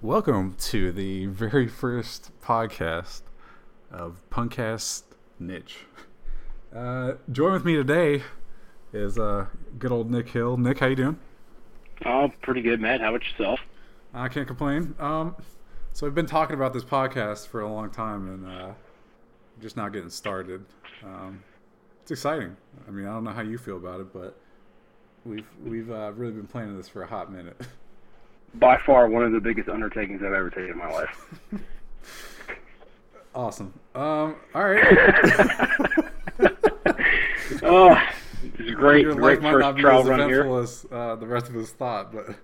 Welcome to the very first podcast of Punkcast Niche. Uh, join with me today is uh, good old Nick Hill. Nick, how you doing? Oh, pretty good, Matt. How about yourself? I can't complain. Um, so we've been talking about this podcast for a long time, and uh, just not getting started. Um, it's exciting. I mean, I don't know how you feel about it, but we've we've uh, really been planning this for a hot minute. By far, one of the biggest undertakings I've ever taken in my life. awesome. Um, all right. oh, this is great. Your great life might not be as eventful here. as uh, the rest of us thought, but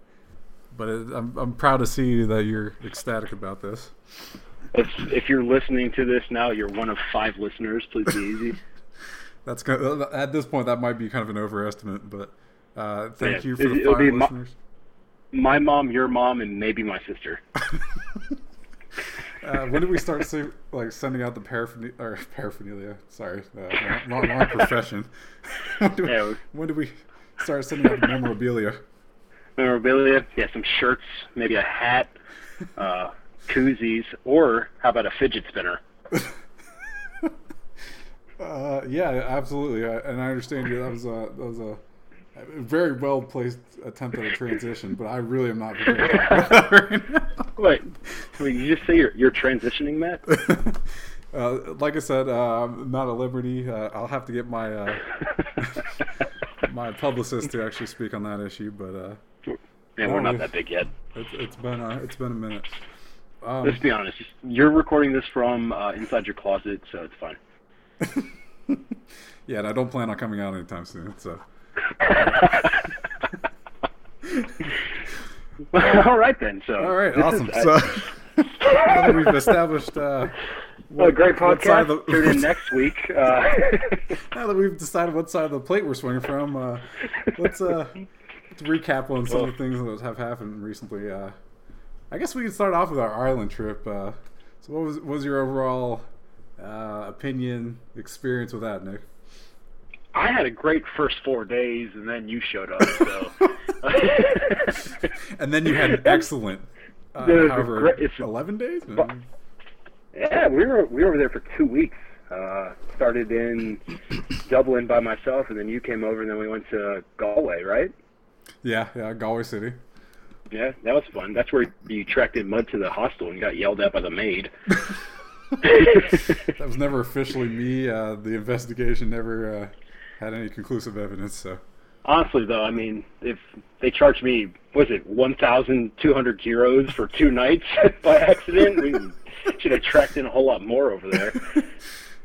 but it, I'm I'm proud to see that you're ecstatic about this. If, if you're listening to this now, you're one of five listeners. Please be easy. That's of, at this point that might be kind of an overestimate, but uh, thank Yeah, you for the five be my- listeners. My mom, your mom, and maybe my sister. Uh, when did we start like sending out the paraphernalia? Or paraphernalia? Sorry, uh, wrong, wrong profession. when, did we, Yeah. when did we start sending out the memorabilia? Memorabilia, yeah, some shirts, maybe a hat, uh, koozies, or how about a fidget spinner? Uh, yeah, absolutely, and I understand you. That was a that was a very well placed attempt at a transition, but I really am not prepared to talk about that right now. Wait, wait, you just say you're, you're transitioning, Matt? Uh, like I said, uh, I'm not at liberty. Uh, I'll have to get my uh, my publicist to actually speak on that issue, but uh, Man, we're not that big yet. it's, it's been uh, it's been a minute. Um, Let's be honest. You're recording this from uh, inside your closet, so it's fine. yeah, and I don't plan on coming out anytime soon. So All right then. So all right, awesome. is- so now that we've established uh, a great what side podcast. of the- Tune in next week. Uh, now that we've decided what side of the plate we're swinging from, uh, let's uh, let's recap on some of the things that have happened recently. Uh, I guess we can start off with our Ireland trip. Uh, so, what was what was your overall uh, opinion, experience with that, Nick? I had a great first four days, and then you showed up. So. and then you had an excellent, uh, however, great- it's- eleven days. Yeah, we were we were there for two weeks. Uh, started in Dublin by myself, and then you came over, and then we went to Galway, right? Yeah, yeah, Galway City. Yeah, that was fun. That's where you tracked in mud to the hostel and got yelled at by the maid. That was never officially me. Uh, the investigation never uh, had any conclusive evidence. So Honestly, though, I mean, if they charged me, was it one thousand two hundred euros for two nights by accident? We should have tracked in a whole lot more over there.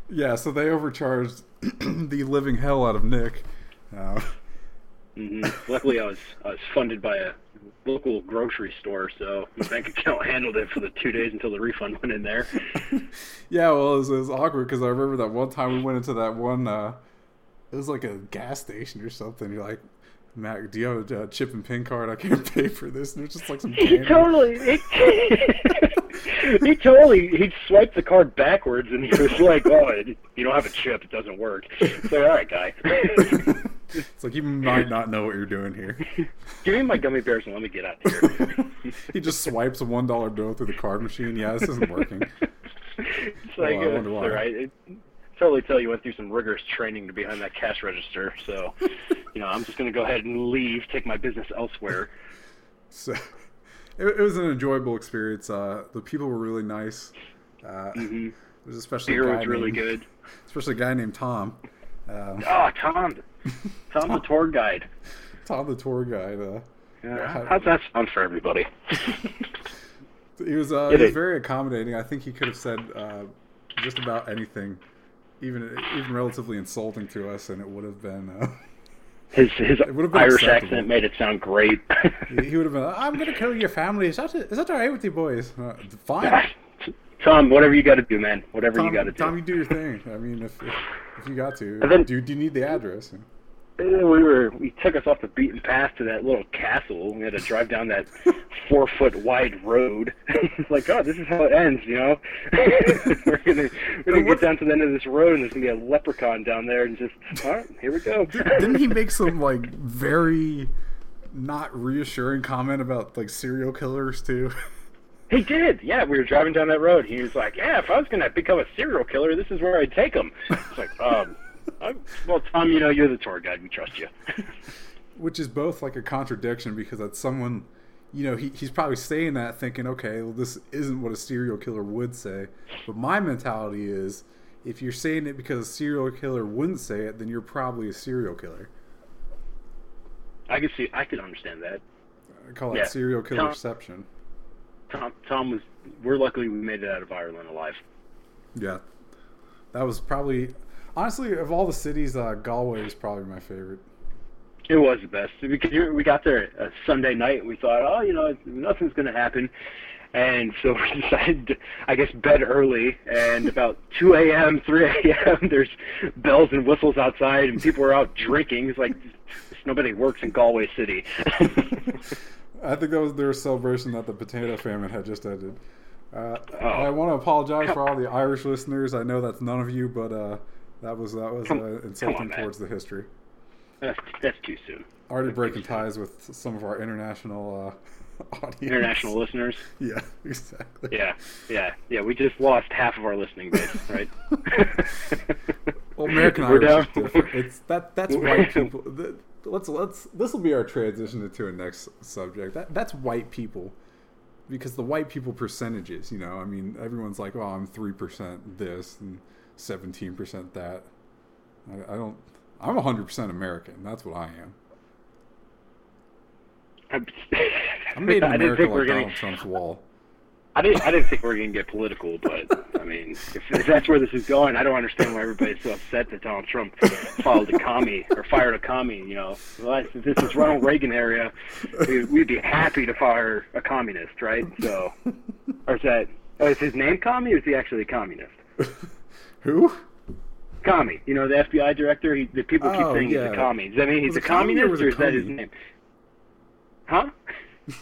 yeah, so they overcharged the living hell out of Nick. Uh, hmm Luckily, I was I was funded by a local grocery store, so my bank account handled it for the two days until the refund went in there. yeah, well, it was, it was awkward because I remember that one time we went into that one. Uh, it was like a gas station or something. You're like, Mac, do you have a chip and pin card? I can't pay for this. And it's just like some. He candy. totally, he, he totally, he swiped the card backwards, and he was like, "Oh, it, you don't have a chip; it doesn't work." It's like, all right, guy, it's like you might not know what you're doing here. give me my gummy bears and let me get out of here. he just swipes a one dollar bill through the card machine. Yeah, this isn't working. It's like, Well, I uh, all right. It, totally tell you went through some rigorous training to behind that cash register. So, you know, I'm just going to go ahead and leave, take my business elsewhere. So it, it was an enjoyable experience. Uh, the people were really nice. Uh, hmm It was especially Beer a guy was really named, good. especially a guy named Tom. Um, Oh, Tom, Tom the tour guide. Tom, the tour guide. Uh, Yeah, how's that sound for everybody? he was uh, It he was very accommodating. I think he could have said uh, just about anything, even even relatively insulting to us, and it would have been. Uh, His his Irish acceptable. accent made it sound great. he, he would have been. I'm going to kill your family. Is that is that all right with you boys? Uh, fine. Tom, whatever you got to do, man. Whatever Tom, you got to do. Tom, you do your thing. I mean, if if, if you got to, then- do do you need the address? We were we took us off the beaten path to that little castle. We had to drive down that four foot wide road. it's like, oh, this is how it ends, you know. we're gonna we're gonna get down to the end of this road, and there's gonna be a leprechaun down there, and just all right, here we go. Didn't he make some like very not reassuring comment about like serial killers too? He did. Yeah, we were driving down that road. He was like, "Yeah, if I was gonna become a serial killer, this is where I'd take him." It's like, um, I, well, Tom, you know, you're the tour guide. We trust you. Which is both like a contradiction because that's someone, you know, he, he's probably saying that thinking, okay, well, this isn't what a serial killer would say. But my mentality is, if you're saying it because a serial killer wouldn't say it, then you're probably a serial killer. I can see. I could understand that. I call it serial killer Tom- perception. Tom, Tom was. We're luckily we made it out of Ireland alive. Yeah, that was probably honestly of all the cities, uh, Galway is probably my favorite. It was the best because we got there a Sunday night. We thought, oh, you know, nothing's going to happen, and so we decided, to, I guess, bed early. And about 2 a.m., 3 a.m., there's bells and whistles outside, and people are out drinking. It's like nobody works in Galway City. I think that was their celebration that the potato famine had just ended. Uh, Oh. I want to apologize for all the Irish listeners. I know that's none of you, but uh, that was that was Come- uh, insulting on, towards the history. that's, that's too soon. Already breaking ties with some of our international uh, audience. International listeners. Yeah, exactly. Yeah, yeah, yeah. We just lost half of our listening base, right? Well, American We're Irish is down. different. It's that that's white people. Let's let's this will be our transition into a next subject. That that's white people, because the white people percentages. You know, I mean, everyone's like, "Oh, I'm three percent this and seventeen percent that." I, I don't. I'm hundred percent American. That's what I am. I'm, I'm made in didn't America think we like were Donald gonna. Trump's wall. I didn't. I didn't think we were gonna get political, but I mean, if, if that's where this is going, I don't understand why everybody's so upset that Donald Trump followed a commie or fired a commie. You know, well, if this is Ronald Reagan area, we- we'd be happy to fire a communist, right? So, or is that? Oh, is his name commie, or is he actually a communist? Who? Commie. You know, the FBI director. He, the people keep Oh, saying he's yeah. a commie. Does that mean he's a it commie or communist, or, is that his name? Huh?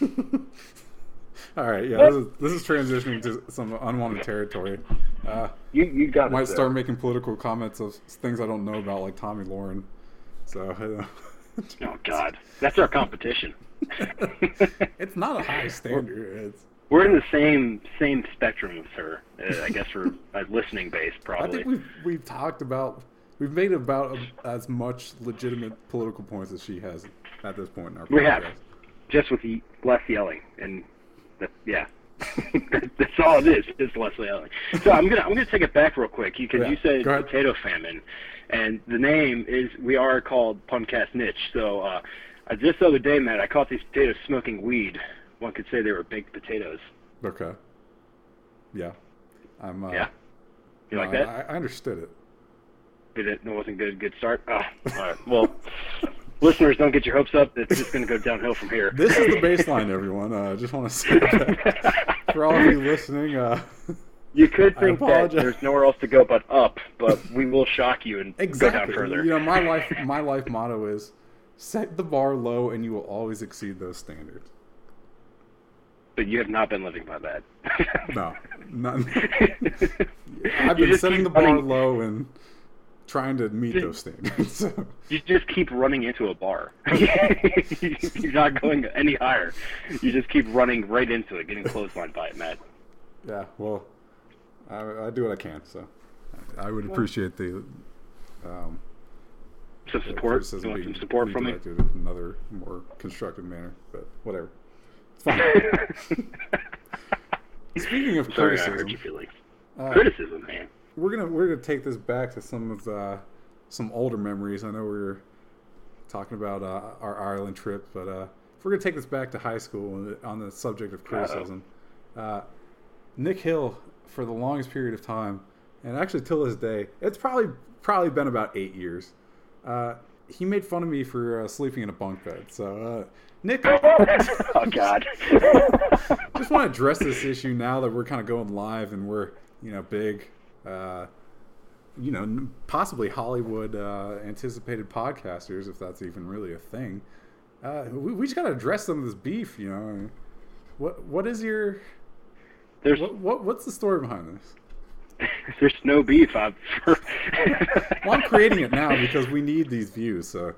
All right, yeah, this is, this is transitioning to some unwanted territory. Uh, You you got it. might start making political comments of things I don't know about, like Tomi Lahren. So, uh, Oh God, that's our competition. it's not a high standard. It's, We're in the same same spectrum as her. Uh, I guess for a listening base, probably. I think we've we've talked about we've made about as much legitimate political points as she has at this point in our podcast. We have. Just with the less yelling, and that, yeah, that's all it is. Is less yelling. So I'm gonna I'm gonna take it back real quick because Yeah, you said potato famine, and the name is we are called Puncast Niche. So uh, uh, just the other day, Matt, I caught these potatoes smoking weed. One could say they were baked potatoes. Okay. Yeah. I'm. Uh, Yeah, you like that? I, I understood it. Did it? It wasn't good. Good start. Oh, all right. Well, listeners, don't get your hopes up. It's just going to go downhill from here. This is the baseline, everyone. Uh, I just want to say that for all of you listening. Uh, You could think that there's nowhere else to go but up, but we will shock you and exactly. go down further. You know, my life my life motto is set the bar low, and you will always exceed those standards. But you have not been living by that. No, none. I've been setting the bar running- low and trying to meet Just- those standards. So, You just keep running into a bar. You're not going any higher. You just keep running right into it, getting clotheslined by it, Matt. yeah, well, I, I do what I can. So, I would appreciate the um, Some support. You want some support from me? in another more constructive manner, but whatever. Speaking of Sorry, criticism, hurt your feelings. uh, Criticism, man. we're gonna we're gonna take this back to some of uh, some older memories. I know we were talking about uh, our Ireland trip, but uh, if we're gonna take this back to high school on the subject of criticism, uh, Nick Hill for the longest period of time, and actually till this day, it's probably probably been about eight years. He made fun of me for uh, sleeping in a bunk bed. So, uh, Nick, oh God. just want to address this issue now that we're kind of going live and we're you know big uh, you know possibly hollywood uh, anticipated podcasters if that's even really a thing uh, we, we just got to address some of this beef you know what what is your There's what, what what's the story behind this there's no beef. I'm well i'm creating it now because we need these views so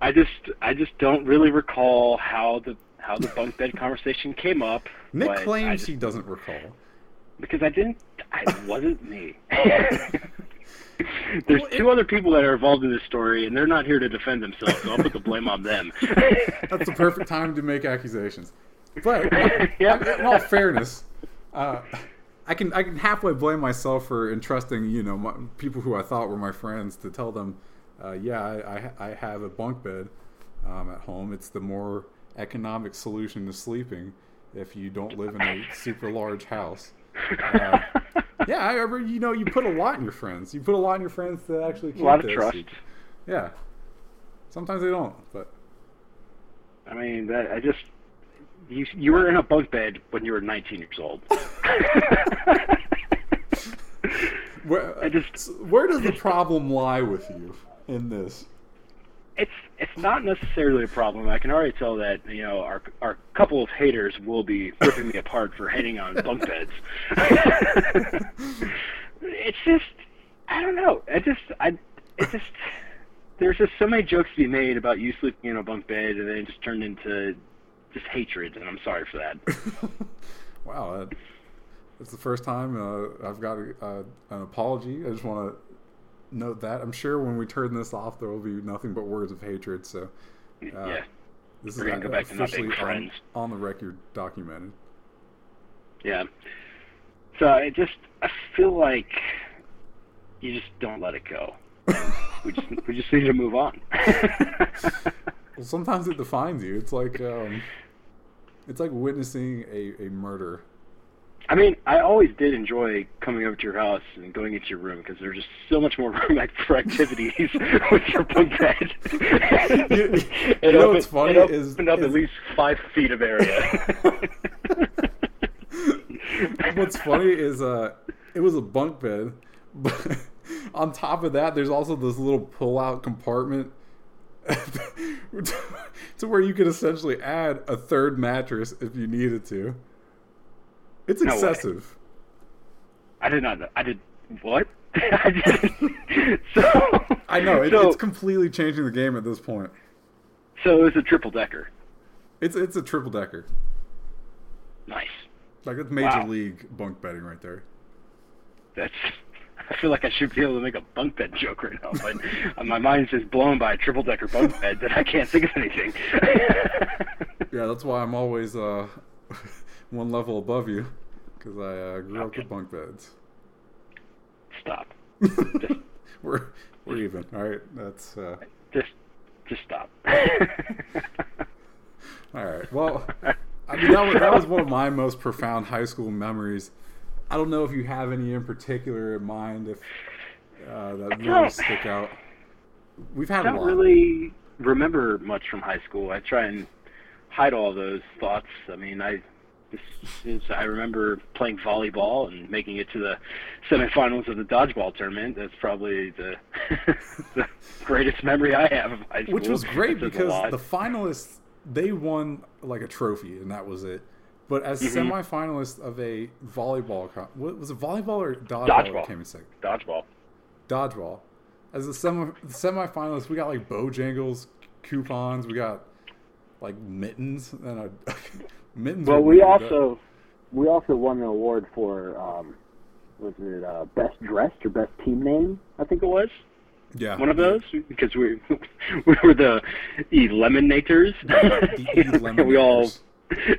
I just I just don't really recall how the how the bunk bed conversation came up. Nick claims just- he doesn't recall. because I didn't. I wasn't me. There's Well, it- two other people that are involved in this story, and they're not here to defend themselves, so I'll put the blame on them. That's the perfect time to make accusations. But Yep. in all fairness, uh, I can I can halfway blame myself for entrusting you know my, people who I thought were my friends to tell them, uh, yeah, I, I I have a bunk bed um, at home. It's the more economic solution to sleeping if you don't live in a super large house. Uh, yeah, I remember. You know, you put a lot in your friends. You put a lot in your friends to actually keep A lot of trust. Yeah. Sometimes they don't, but I mean, that, I just you you were in a bunk bed when you were 19 years old. Where, I just- where does the problem lie with you in this? it's it's not necessarily a problem. I can already tell that you know our our couple of haters will be ripping me apart for hating on bunk beds. it's just I don't know. I just I it just there's just so many jokes to be made about you sleeping in a bunk bed, and then it just turned into just hatred, and I'm sorry for that. wow, that, that's the first time uh, I've got a, uh, an apology. I just want to note that. I'm sure when we turn this off, there will be nothing but words of hatred. So uh, yeah, this We're is go back to officially on, on the record documented. yeah. So I just I feel like you just don't let it go. we just we just need to move on. Well, sometimes it defines you. It's like um, it's like witnessing a, a murder. I mean, I always did enjoy coming over to your house and going into your room because there's just so much more room for activities with your bunk bed. You- you know opened, what's funny it is- opened up is- at least five feet of area. What's funny is uh, it was a bunk bed, but on top of that, there's also this little pull-out compartment to where you could essentially add a third mattress if you needed to. It's No way. excessive. I did not. I did what? I did. So I know it, So, it's completely changing the game at this point. so it's a triple decker. It's it's a triple decker. Nice. Like it's major Wow. league bunk bedding right there. That's. I feel like I should be able to make a bunk bed joke right now, but my mind's just blown by a triple decker bunk bed that I can't think of anything. Yeah, that's why I'm always uh, one level above you because I uh, grew up with bunk beds. Stop. we're we're even. All right, that's uh, Just, just stop. all right. Well, I mean that was, that was one of my most profound high school memories. I don't know if you have any in particular in mind if uh, that really stick out. We've had I a don't really remember much from high school. I try and hide all those thoughts. I mean, I is, I remember playing volleyball and making it to the semifinals of the dodgeball tournament. That's probably the, the greatest memory I have of high school. which was great That says a because the finalists they won like a trophy and that was it. But as Mhm. semifinalists of a volleyball, what was it volleyball or dodgeball? Dodgeball. came in second? dodgeball. Dodgeball. As the semi semifinalists, we got like Bojangles coupons. We got like mittens and a, mittens. Well, we also we also won an award for um, was it uh, best dressed or best team name? I think it was yeah one of those because we we were the Eliminators. The and we all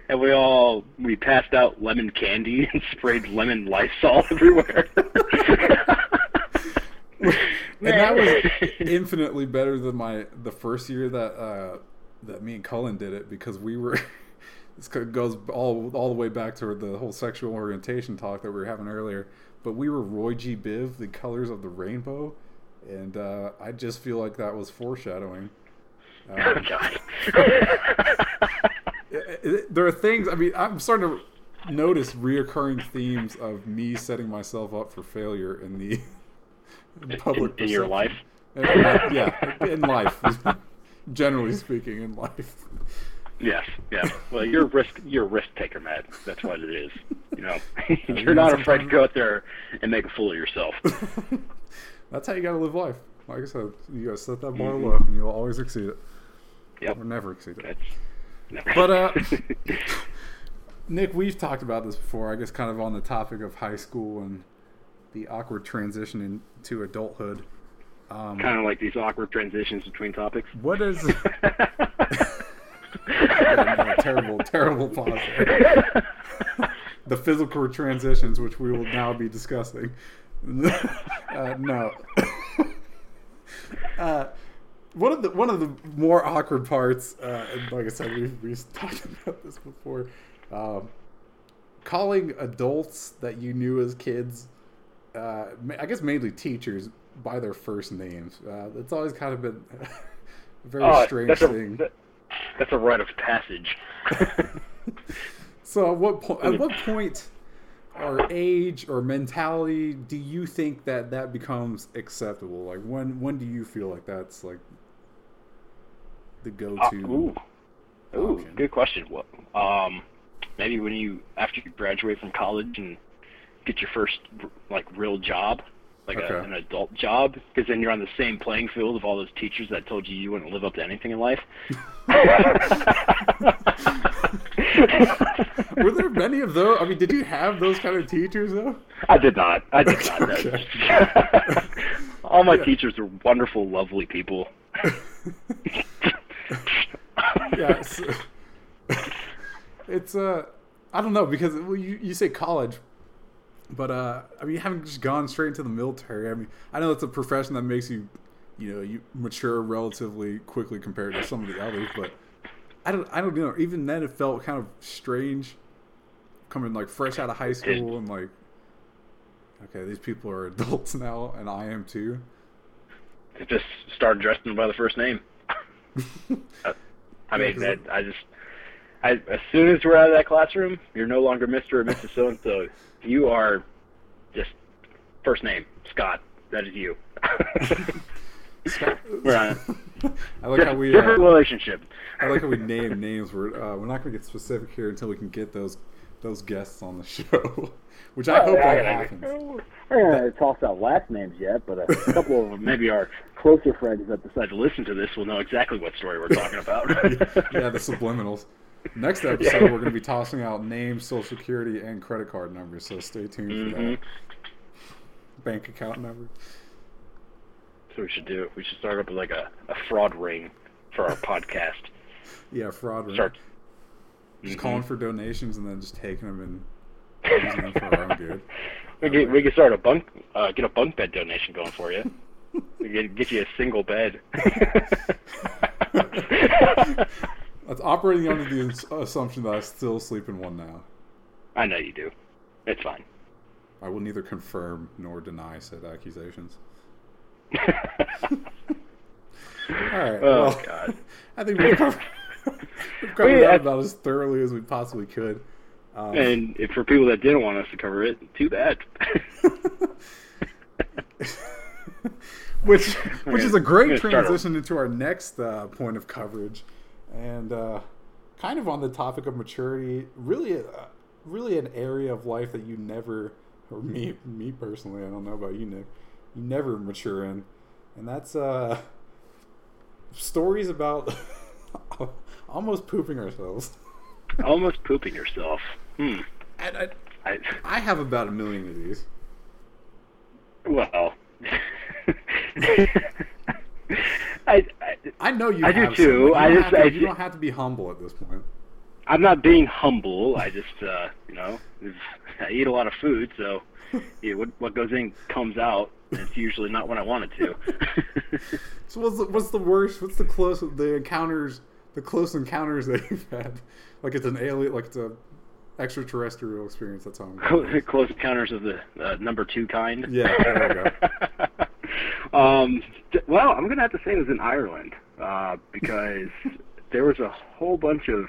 and we all we passed out lemon candy and sprayed lemon Lysol everywhere. and that was infinitely better than my the first year that uh, that me and Cullen did it because we were. This goes all all the way back to the whole sexual orientation talk that we were having earlier. But we were Roy G. Biv, the colors of the rainbow, and uh, I just feel like that was foreshadowing. Oh, Um, God. it- it- there are things. I mean, I'm starting to notice reoccurring themes of me setting myself up for failure in the public in your perception. life. Uh, yeah, in life, generally speaking, in life. Yes, yeah. Well, you're a risk you're a risk taker, Matt. That's what it is. You know, you you're not afraid to go out there and make a fool of yourself. That's how you gotta live life. Like I said, you gotta set that bar Mhm. low, and you'll always exceed it, Yep. or never exceed it. That's But uh, Nick, we've talked about this before. I guess kind of on the topic of high school and the awkward transition into adulthood. Um, kind of like these awkward transitions between topics. What is? Yeah, no, terrible, terrible pause. the physical transitions, which we will now be discussing. uh, no. uh, one of the one of the more awkward parts, uh, and like I said, we've, we've talked about this before. Um, calling adults that you knew as kids, uh, I guess mainly teachers, by their first names. Uh, it's always kind of been a very Oh, strange a, thing. that- that's a rite of passage. So at what point? At what point, or age, or mentality, do you think that that becomes acceptable? Like when? When do you feel like that's like the Uh, go-to? ooh, ooh, option. good question. Well, um, maybe when you after you graduate from college and get your first like real job, like a, an adult job, because then you're on the same playing field of all those teachers that told you you wouldn't live up to anything in life. Were there many of those? I mean, did you have those kind of teachers though? I did not. I did not. Okay. All my Yeah. teachers are wonderful, lovely people. yeah, it's, it's uh, I don't know because well, you you say college, but uh, I mean, having just gone straight into the military, I mean, I know it's a profession that makes you, you know, you mature relatively quickly compared to some of the others, but I don't, I don't know. Even then, it felt kind of strange coming like fresh out of high school and like, okay, these people are adults now, and I am too. Just started addressing them by the first name. I Yeah, mean, that, I just, I, as soon as we're out of that classroom, you're no longer Mr. or Mrs. So and so. You are just first name Scott. That is you. we're on I like how we. different Uh, relationship. I like how we name names. We're uh, we're not going to get specific here until we can get those those guests on the show, which I hope that happens. I don't want to toss out last names yet, but a couple of them, Maybe our closer friends that decide to listen to this will know exactly what story we're talking about. yeah, the subliminals. Next episode, we're going to be tossing out names, social security, and credit card numbers. So stay tuned for Mhm. that. Bank account number. So we should do. It. We should start up with like a, a fraud ring for our podcast. Yeah, fraud. ring. Start. Just Mhm. calling for donations and then just taking them and using them for our own good. We could, we could start a bunk, uh, get a bunk bed donation going for you. We get you a single bed. That's operating under the assumption that I still sleep in one now. I know you do. It's fine. I will neither confirm nor deny said accusations. All right. Oh, well, God. I think we've covered, we've covered that about as thoroughly as we possibly could. Um, and if for people that didn't want us to cover it, too bad. which which is a great gonna start over. transition into our next uh, point of coverage, and uh, kind of on the topic of maturity. Really, uh, really an area of life that you never, or me, me personally, I don't know about you, Nick, you never mature in, and that's uh, stories about almost pooping ourselves. Almost pooping yourself. Hmm. And I, I, I have about a million of these. well. I, know you. I do too. I just- to- I you don't have to be humble at this point. I'm not being humble. I just, uh, you know, I eat a lot of food, so yeah, what what goes in comes out. and It's usually not what I want it to. So what's the, what's the worst? What's the close the encounters? The close encounters that you've had? Like it's an alien, like it's a extraterrestrial experience. That's how I'm. Close encounters of the uh, number two kind. Yeah, there we um, well, I'm gonna have to say it was in Ireland uh, because there was a whole bunch of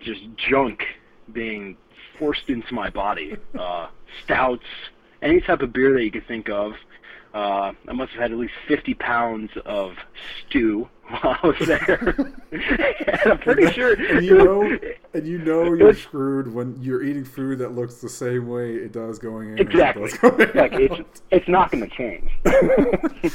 just junk being forced into my body. Uh, stouts, any type of beer that you could think of. Uh, I must have had at least 50 pounds of stew while I was there. and I'm pretty sure. and you know, and you know you're was- screwed when you're eating food that looks the same way it does going in. Exactly. It going like out. it's it's not going to change. it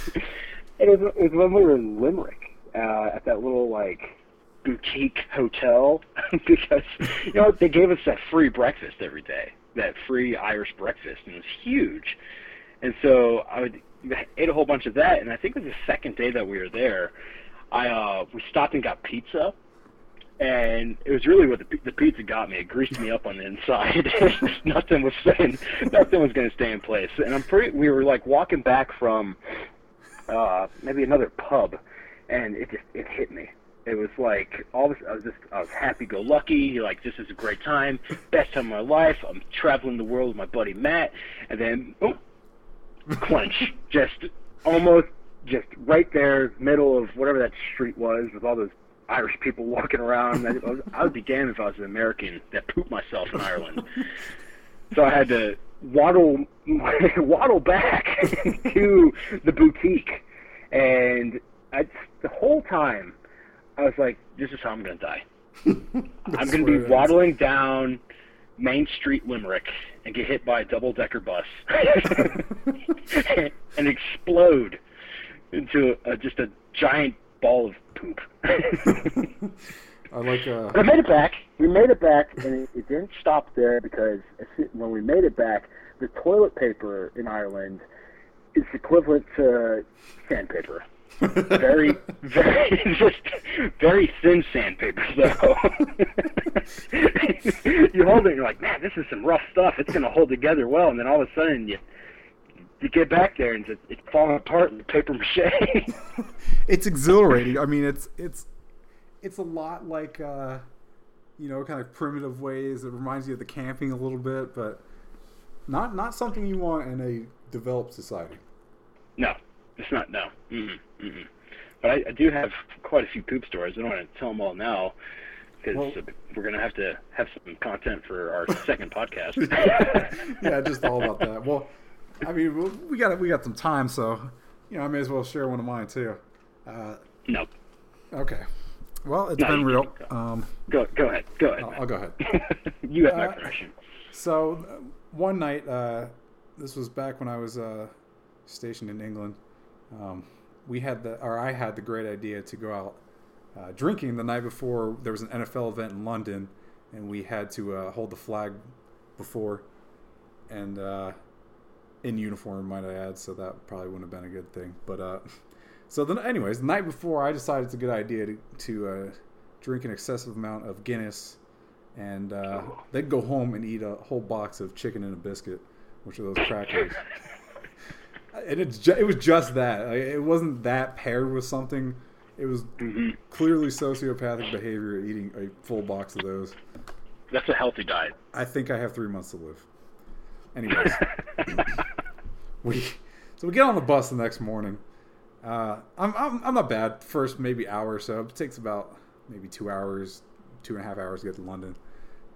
was it was when we were in Limerick uh, at that little like boutique hotel because you know they gave us that free breakfast every day, that free Irish breakfast, and it was huge. And so I would ate a whole bunch of that, and I think it was the second day that we were there. I uh, we stopped and got pizza, and it was really what the, the pizza got me. It greased me up on the inside. nothing was staying, nothing was going to stay in place. And I'm pretty. We were like walking back from uh, maybe another pub, and it just it hit me. It was like all this. I was just I was happy go lucky. Like this is a great time, best time of my life. I'm traveling the world with my buddy Matt, and then oh, clench, just almost just right there, middle of whatever that street was, with all those Irish people walking around. I, was, I would be damned if I was an American that pooped myself in Ireland. so I had to waddle waddle back to the boutique, and I, the whole time I was like, "This is how I'm going to die. I'm going to be waddling down Main Street, Limerick, and get hit by a double decker bus and explode into a, just a giant ball of poop. I like. Uh... But I made it back. We made it back, and it, it didn't stop there because when we made it back, the toilet paper in Ireland is equivalent to sandpaper. Very, very, just very thin sandpaper, though. you hold it, and you're like, man, this is some rough stuff. It's going to hold together well, and then all of a sudden you you get back there and it's, it's falling apart in the paper mache. it's exhilarating. I mean, it's it's it's a lot like uh, you know, kind of primitive ways. It reminds you of the camping a little bit, but not not something you want in a developed society. No, it's not. No. Mm-hmm. Mm-hmm. But I, I do have quite a few poop stories. I don't want to tell them all now because well, we're going to have to have some content for our second podcast. yeah, just all about that. Well, I mean, we got we got some time, so you know, I may as well share one of mine too. Uh, no. Okay. Well, it's no, been real. Go. Um, go go ahead. Go ahead. I'll, I'll go ahead. you have my uh, permission. So uh, one night, uh, this was back when I was uh, stationed in England. Um, we had the, or I had the great idea to go out uh, drinking the night before there was an NFL event in London, and we had to uh, hold the flag before, and in uniform, might I add. So that probably wouldn't have been a good thing. But uh, so then, anyways, the night before, I decided it's a good idea to, to uh, drink an excessive amount of Guinness, and uh, then go home and eat a whole box of Chicken in a Biskit, which are those crackers. and it's ju- it was just that. Like, it wasn't that paired with something. It was mm-hmm. clearly sociopathic behavior eating a full box of those. That's a healthy diet. I think I have three months to live. Anyways, we so we get on the bus the next morning. Uh, I'm, I'm I'm not bad. First maybe hour or so. It takes about maybe two hours, two and a half hours to get to London,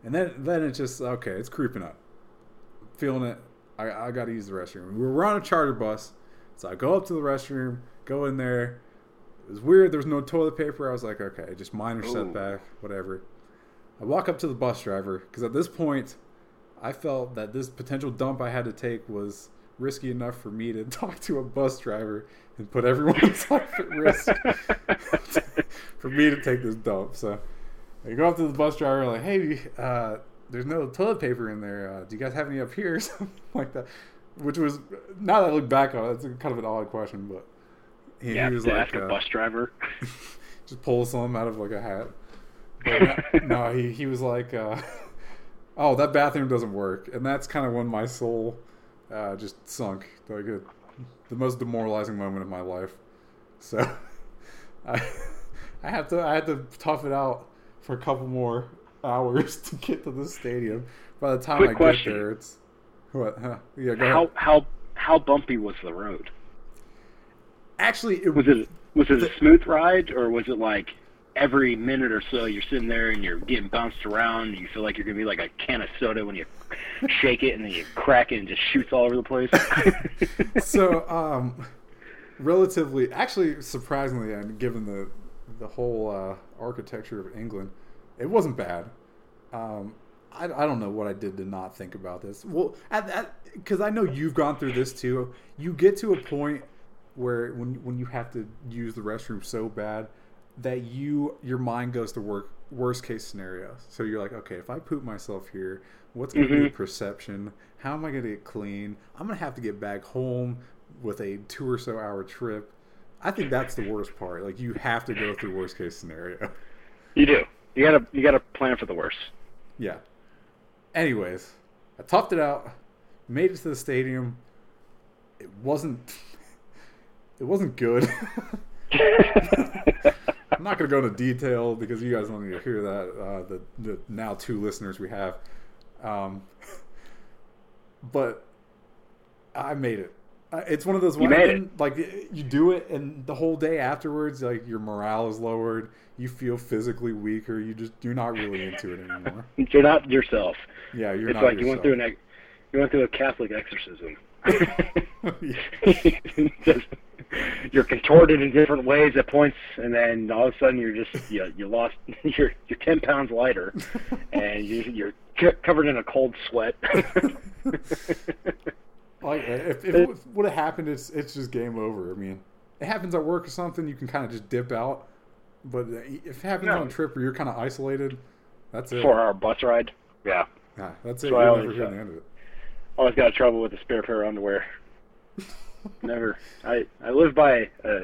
and then then it's just okay. It's creeping up. Feeling it. I I got to use the restroom. We were on a charter bus, so I go up to the restroom, go in there. It was weird. There was no toilet paper. I was like, okay, just minor Ooh. setback, whatever. I walk up to the bus driver because at this point, I felt that this potential dump I had to take was risky enough for me to talk to a bus driver and put everyone's life at risk for me to take this dump. So I go up to the bus driver like, "Hey, uh, there's no toilet paper in there. Uh, do you guys have any up here?" Something like that. Which was now that I look back on it, it's kind of an odd question, but he, yeah, he was like, a uh, bus driver. just pull some out of like a hat. But no, he he was like. Uh, oh, that bathroom doesn't work, and that's kind of when my soul uh, just sunk. Like a, the most demoralizing moment of my life. So I I had to I had to tough it out for a couple more hours to get to the stadium. By the time Quick I question. get there, it's what? Huh? Yeah, go how ahead. how how bumpy was the road? Actually, it was it was it a smooth ride or was it like every minute or so you're sitting there and you're getting bounced around and you feel like you're gonna be like a can of soda when you shake it and then you crack it and just shoots all over the place. so, um, relatively, actually, surprisingly, and given the the whole uh, architecture of England, it wasn't bad. Um, I, I don't know what I did to not think about this. Well, because I know you've gone through this too. You get to a point where when when you have to use the restroom so bad that you your mind goes to work worst case scenario. So you're like, okay, if I poop myself here, what's going to be the perception? How am I going to get clean? I'm going to have to get back home with a two or so hour trip. I think that's the worst part. Like you have to go through worst case scenario. You do. You gotta you gotta plan for the worst. Yeah. Anyways, I toughed it out, made it to the stadium. It wasn't. It wasn't good. I'm not to go into detail because you guys don't need to hear that. Uh, the the now two listeners we have, um, but I made it. It's one of those You and, like you do it, and the whole day afterwards, like your morale is lowered. You feel physically weaker. You just you're not really into it anymore. You're not yourself. Yeah, you're it's not. like you went through an you went through a Catholic exorcism. Just, you're contorted in different ways at points, and then all of a sudden you're just you, you lost you're you're ten pounds lighter, and you, you're covered in a cold sweat. Like uh, if, if it would have happened, it's it's just game over. I mean, it happens at work or something, you can kind of just dip out. But uh, if it happens No. on a trip where you're kind of isolated, that's it. Four hour bus ride. Yeah, Yeah, that's it. I always never hear uh, the end of it. always got trouble with a spare pair of underwear. Never. I I live by uh,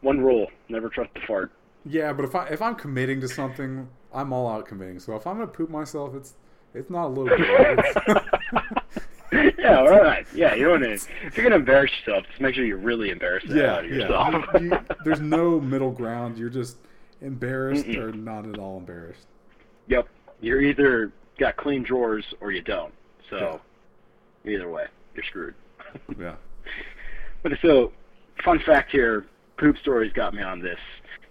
one rule: never trust a fart. Yeah, but if I if I'm committing to something, I'm all out committing. So if I'm gonna poop myself, it's it's not a little bit. Yeah, all right. Yeah, you don't need. If you're gonna embarrass yourself, just make sure you're really embarrass the yeah, out of yeah. You- you- there's no middle ground. You're just embarrassed or not at all embarrassed. yep, you're either got clean drawers or you don't. So, either way, you're screwed. Yeah. But so, fun fact here: poop stories got me on this.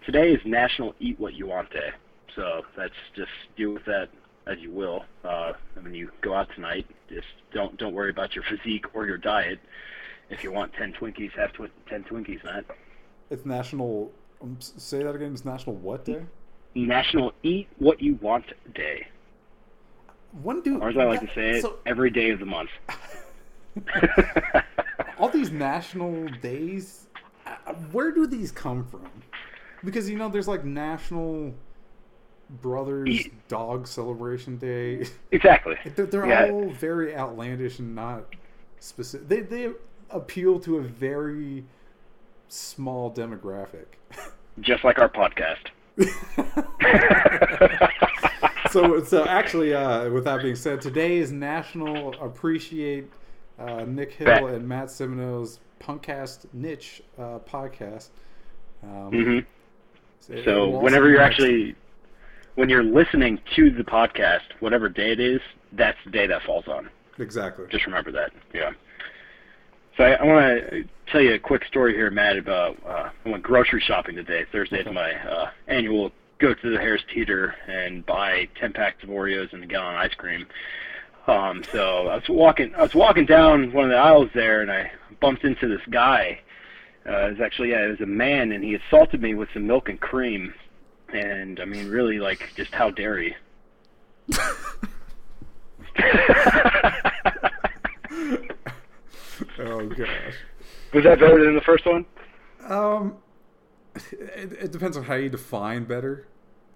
Today is National Eat What You Want Day, so that's just deal with that as you will. Uh, when you go out tonight, just don't don't worry about your physique or your diet. If you want ten Twinkies, have tw- ten Twinkies, Matt. It's national. Um, say that again. It's National what day? National Eat What You Want Day, When do or as I like to say it, so- every day of the month. all these national days uh, where do these come from because you know there's like national brothers dog celebration day exactly. they're, they're Yeah. all very outlandish and not specific they, they appeal to a very small demographic Just like our podcast. so so actually uh, with that being said today is national appreciate uh, nick hill and matt Semino's punkcast niche uh, podcast um, hmm it So whenever you're actually when you're listening to the podcast, whatever day it is, that's the day that falls on. exactly Just remember that. Yeah. So I, I want to tell you a quick story here, Matt, about uh, I went grocery shopping today. Thursday is my uh, annual go to the Harris Teeter and buy ten packs of Oreos and a gallon of ice cream. Um, so I was walking, I was walking down one of the aisles there, and I bumped into this guy. Uh, it was actually, yeah, it was a man, and he assaulted me with some milk and cream. And I mean, really, like, just how dare he? oh gosh Was that better than the first one? um it, it depends on how you define better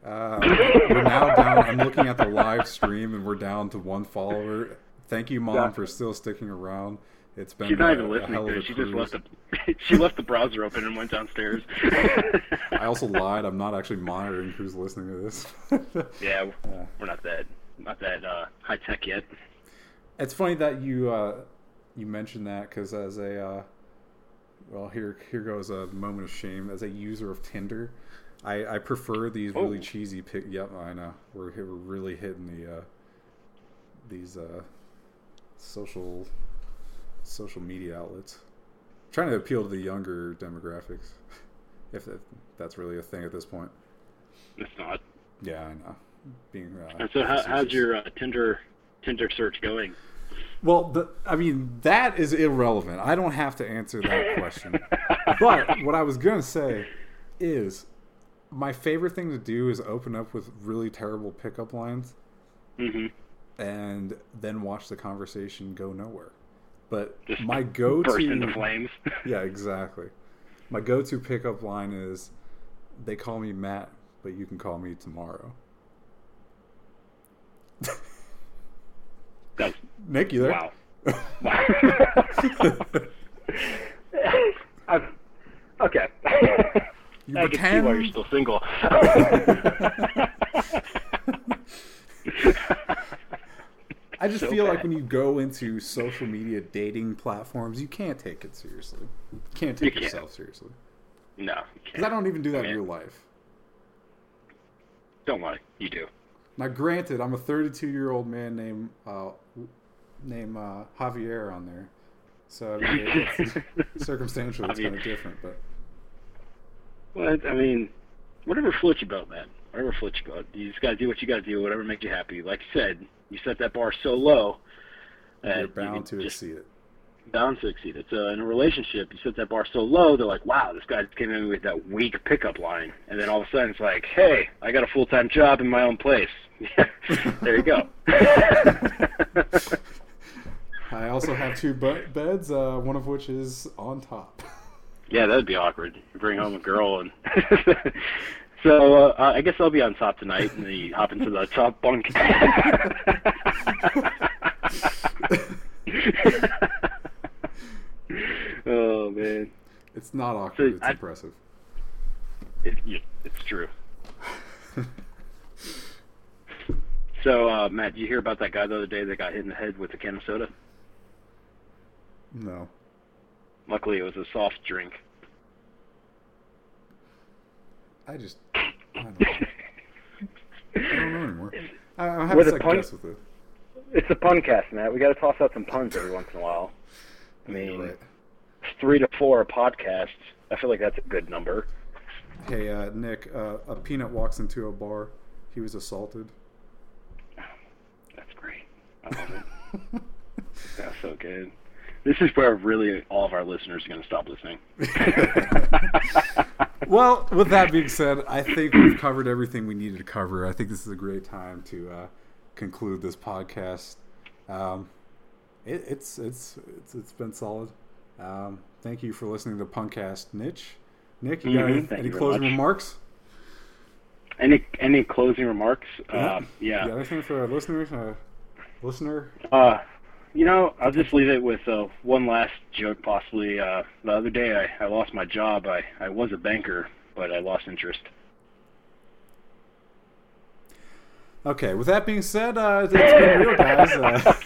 uh, we're now down i'm looking at the live stream and we're down to one follower thank you mom Yeah. for still sticking around it's been She's not a- even listening to a it. She just left the she left the browser open and went downstairs. I also lied. I'm not actually monitoring who's listening to this. yeah, Yeah. we're not that not that uh, high tech yet. It's funny that you uh, you mentioned that because as a uh, well, here here goes a moment of shame. As a user of Tinder, I, I prefer these really Oh. cheesy pic. Yep, I know we're we're really hitting the uh, these uh, social social media outlets, trying to appeal to the younger demographics. If, if that's really a thing at this point. It's not. Yeah, I know. Being uh, And so, how, how's your uh, Tinder Tinder search going? Well, the, I mean, that is irrelevant. I don't have to answer that question. but what I was going to say is my favorite thing to do is open up with really terrible pickup lines hmm and then watch the conversation go nowhere. But Just my go Burst to into flames. Yeah, exactly. My go to pickup line is they call me Matt, but you can call me tomorrow. That's Nick, you there? wow. Wow. Okay. You I can see why you're still single. I just So feel like when you go into social media dating platforms, you can't take it seriously. You can't take You can't. yourself seriously. no, Because. I don't even do that in real life. Don't lie. You do. Now, granted, I'm a 32 year old man named uh, named uh, Javier on there, so I mean, it's circumstantial. It's kind of different, but Well, I mean, whatever floats your boat, man. Whatever floats your boat. You just gotta do what you gotta do. Whatever makes you happy. Like I said, you set that bar so low. you're you bound to can just exceed it. bound to exceed it. So in a relationship, you set that bar so low, they're like, "Wow, this guy came in with that weak pickup line," and then all of a sudden it's like, "Hey, I got a full time job in my own place." there you go. I also have two beds, uh, one of which is on top. yeah, that'd be awkward. You bring home a girl and. So uh, I guess I'll be on top tonight, and then you hop into the top bunk. oh man, It's not awkward. So, It's I- impressive. it, it's true. So uh, Matt, did you hear about that guy the other day that got hit in the head with a can of soda? No. Luckily, it was a soft drink. I just. I don't know. I don't know anymore. I, I'm having second pun- guess with it. It's a pun cast, Matt. We got to toss out some puns every once in a while. I mean, right. three to four podcasts. I feel like that's a good number. Hey, uh, Nick, uh, a peanut walks into a bar. He was assaulted. That's great. I love it. That's so good. This is where really all of our listeners are going to stop listening. well, with that being said, I think we've covered everything we needed to cover. I think this is a great time to uh, conclude this podcast. Um, it, it's, it's it's it's been solid. Um, thank you for listening to Punkcast, Niche. Nick, you got Mhm, any, any you closing much. remarks? Any any closing remarks? Uh, You got yeah. anything for our listeners? Uh, listener? Uh, you know, I'll just leave it with uh, one last joke, possibly. Uh, the other day, I, I lost my job. I, I was a banker, but I lost interest. Okay, with that being said, uh, it's been real, guys. Uh,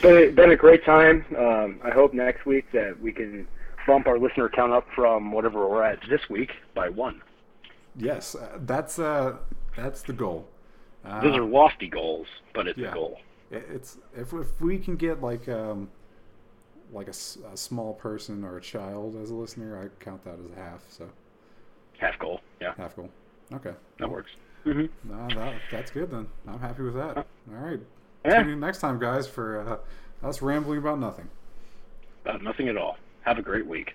Been, been a great time. Um, I hope next week that we can bump our listener count up from whatever we're at this week by one. yes, uh, that's uh, that's the goal. Uh, Those are lofty goals, but it's yeah. a goal. It- It's if if we can get like um like a, a small person or a child as a listener, I count that as a half. So Half goal. Yeah, half goal. Okay, that works. hmm no, that, that's good then. I'm happy with that. All right, Yeah. tune in next time, guys, for uh, us rambling about nothing. Uh, nothing at all. Have a great week.